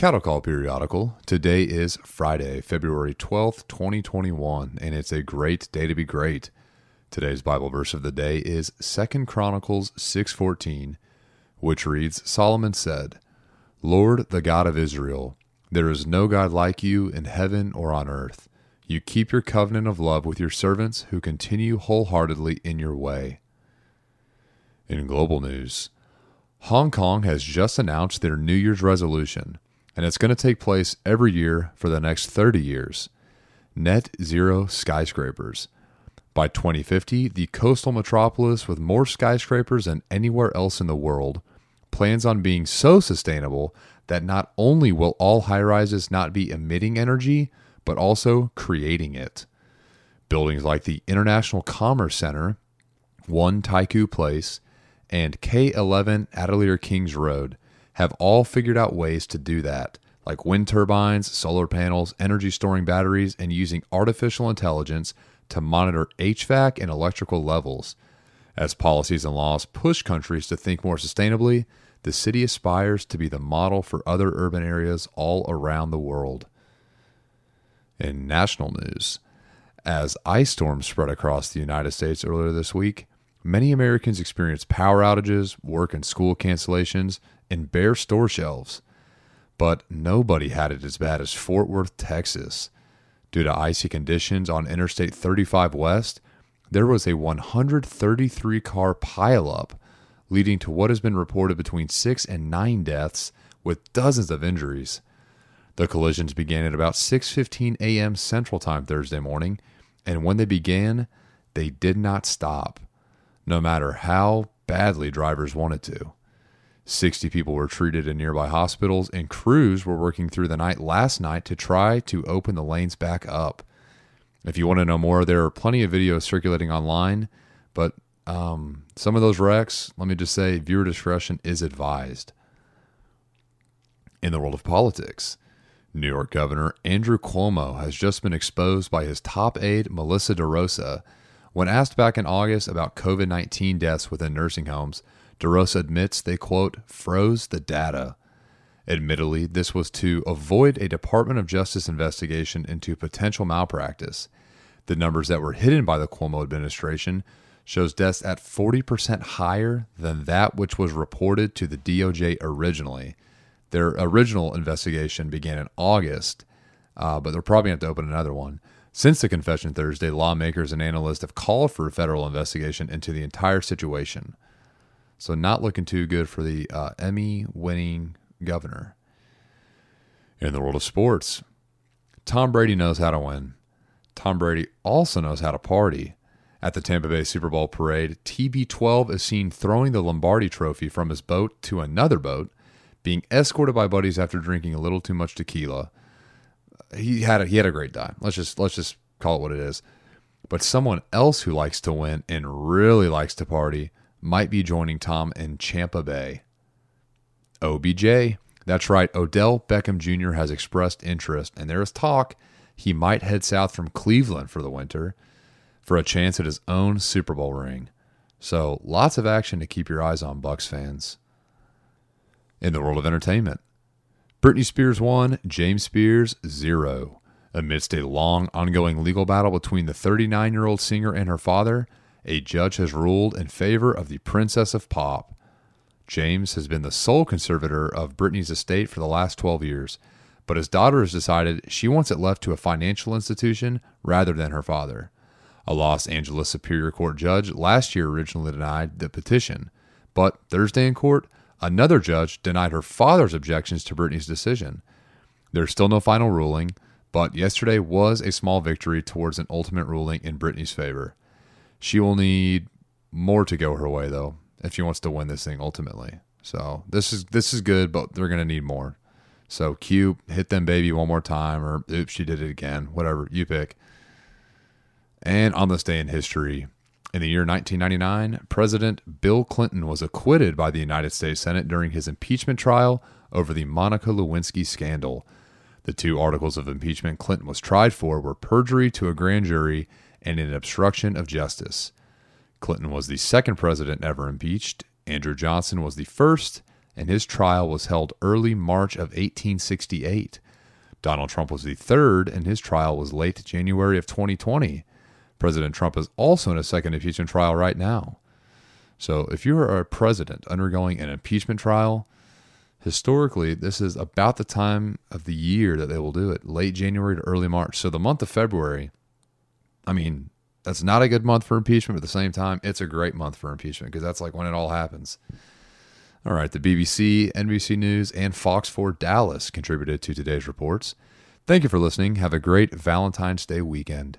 Cattle Call Periodical. Today is Friday, February 12th, 2021, and it's a great day to be great. Today's Bible verse of the day is 2 Chronicles 6:14, which reads, Solomon said, "Lord, the God of Israel, there is no God like you in heaven or on earth. You keep your covenant of love with your servants who continue wholeheartedly in your way." In global news, Hong Kong has just announced their New Year's resolution and it's going to take place every year for the next 30 years. Net zero skyscrapers. By 2050, the coastal metropolis with more skyscrapers than anywhere else in the world plans on being so sustainable that not only will all high rises not be emitting energy, but also creating it. Buildings like the International Commerce Center, 1 Taikoo Place, and K11 Atelier Kings Road have all figured out ways to do that, like wind turbines, solar panels, energy storing batteries, and using artificial intelligence to monitor HVAC and electrical levels. As policies and laws push countries to think more sustainably, the city aspires to be the model for other urban areas all around the world. In national news, as ice storms spread across the United States earlier this week, many Americans experienced power outages, work and school cancellations, and bare store shelves. But nobody had it as bad as Fort Worth, Texas. Due to icy conditions on Interstate 35 West, there was a 133 car pileup, leading to what has been reported between six and nine deaths, with dozens of injuries. The collisions began at about 6:15 a.m. Central Time Thursday morning, and when they began, they did not stop, no matter how badly drivers wanted to. 60 people were treated in nearby hospitals, and crews were working through the night last night to try to open the lanes back up. If you want to know more, there are plenty of videos circulating online, but um, some of those wrecks, let me just say, viewer discretion is advised. In the world of politics, New York Governor Andrew Cuomo has just been exposed by his top aide, Melissa DeRosa. When asked back in August about COVID 19 deaths within nursing homes, DeRosa admits they, quote, froze the data. Admittedly, this was to avoid a Department of Justice investigation into potential malpractice. The numbers that were hidden by the Cuomo administration shows deaths at 40% higher than that which was reported to the DOJ originally. Their original investigation began in August, uh, but they're probably going to have to open another one. Since the confession Thursday, lawmakers and analysts have called for a federal investigation into the entire situation. So not looking too good for the uh, Emmy winning governor. In the world of sports, Tom Brady knows how to win. Tom Brady also knows how to party. At the Tampa Bay Super Bowl parade, TB12 is seen throwing the Lombardi trophy from his boat to another boat, being escorted by buddies after drinking a little too much tequila. He had a, he had a great time. Let's just let's just call it what it is. But someone else who likes to win and really likes to party might be joining Tom in Champa Bay. OBJ. That's right, Odell Beckham Jr. has expressed interest, and there is talk he might head south from Cleveland for the winter for a chance at his own Super Bowl ring. So, lots of action to keep your eyes on, Bucs fans. In the world of entertainment, Britney Spears 1, James Spears 0. Amidst a long, ongoing legal battle between the 39 year old singer and her father, a judge has ruled in favor of the Princess of Pop. James has been the sole conservator of Britney's estate for the last 12 years, but his daughter has decided she wants it left to a financial institution rather than her father. A Los Angeles Superior Court judge last year originally denied the petition, but Thursday in court, another judge denied her father's objections to Britney's decision. There's still no final ruling, but yesterday was a small victory towards an ultimate ruling in Britney's favor. She will need more to go her way though if she wants to win this thing ultimately. So this is this is good, but they're gonna need more. So Q hit them baby one more time, or oops, she did it again. Whatever you pick. And on this day in history, in the year 1999, President Bill Clinton was acquitted by the United States Senate during his impeachment trial over the Monica Lewinsky scandal. The two articles of impeachment Clinton was tried for were perjury to a grand jury and an obstruction of justice. Clinton was the second president ever impeached. Andrew Johnson was the first, and his trial was held early March of 1868. Donald Trump was the third, and his trial was late January of 2020. President Trump is also in a second impeachment trial right now. So if you are a president undergoing an impeachment trial, historically, this is about the time of the year that they will do it, late January to early March. So the month of February, I mean, that's not a good month for impeachment, but at the same time, it's a great month for impeachment because that's like when it all happens. All right, the BBC, NBC News, and Fox 4 Dallas contributed to today's reports. Thank you for listening. Have a great Valentine's Day weekend,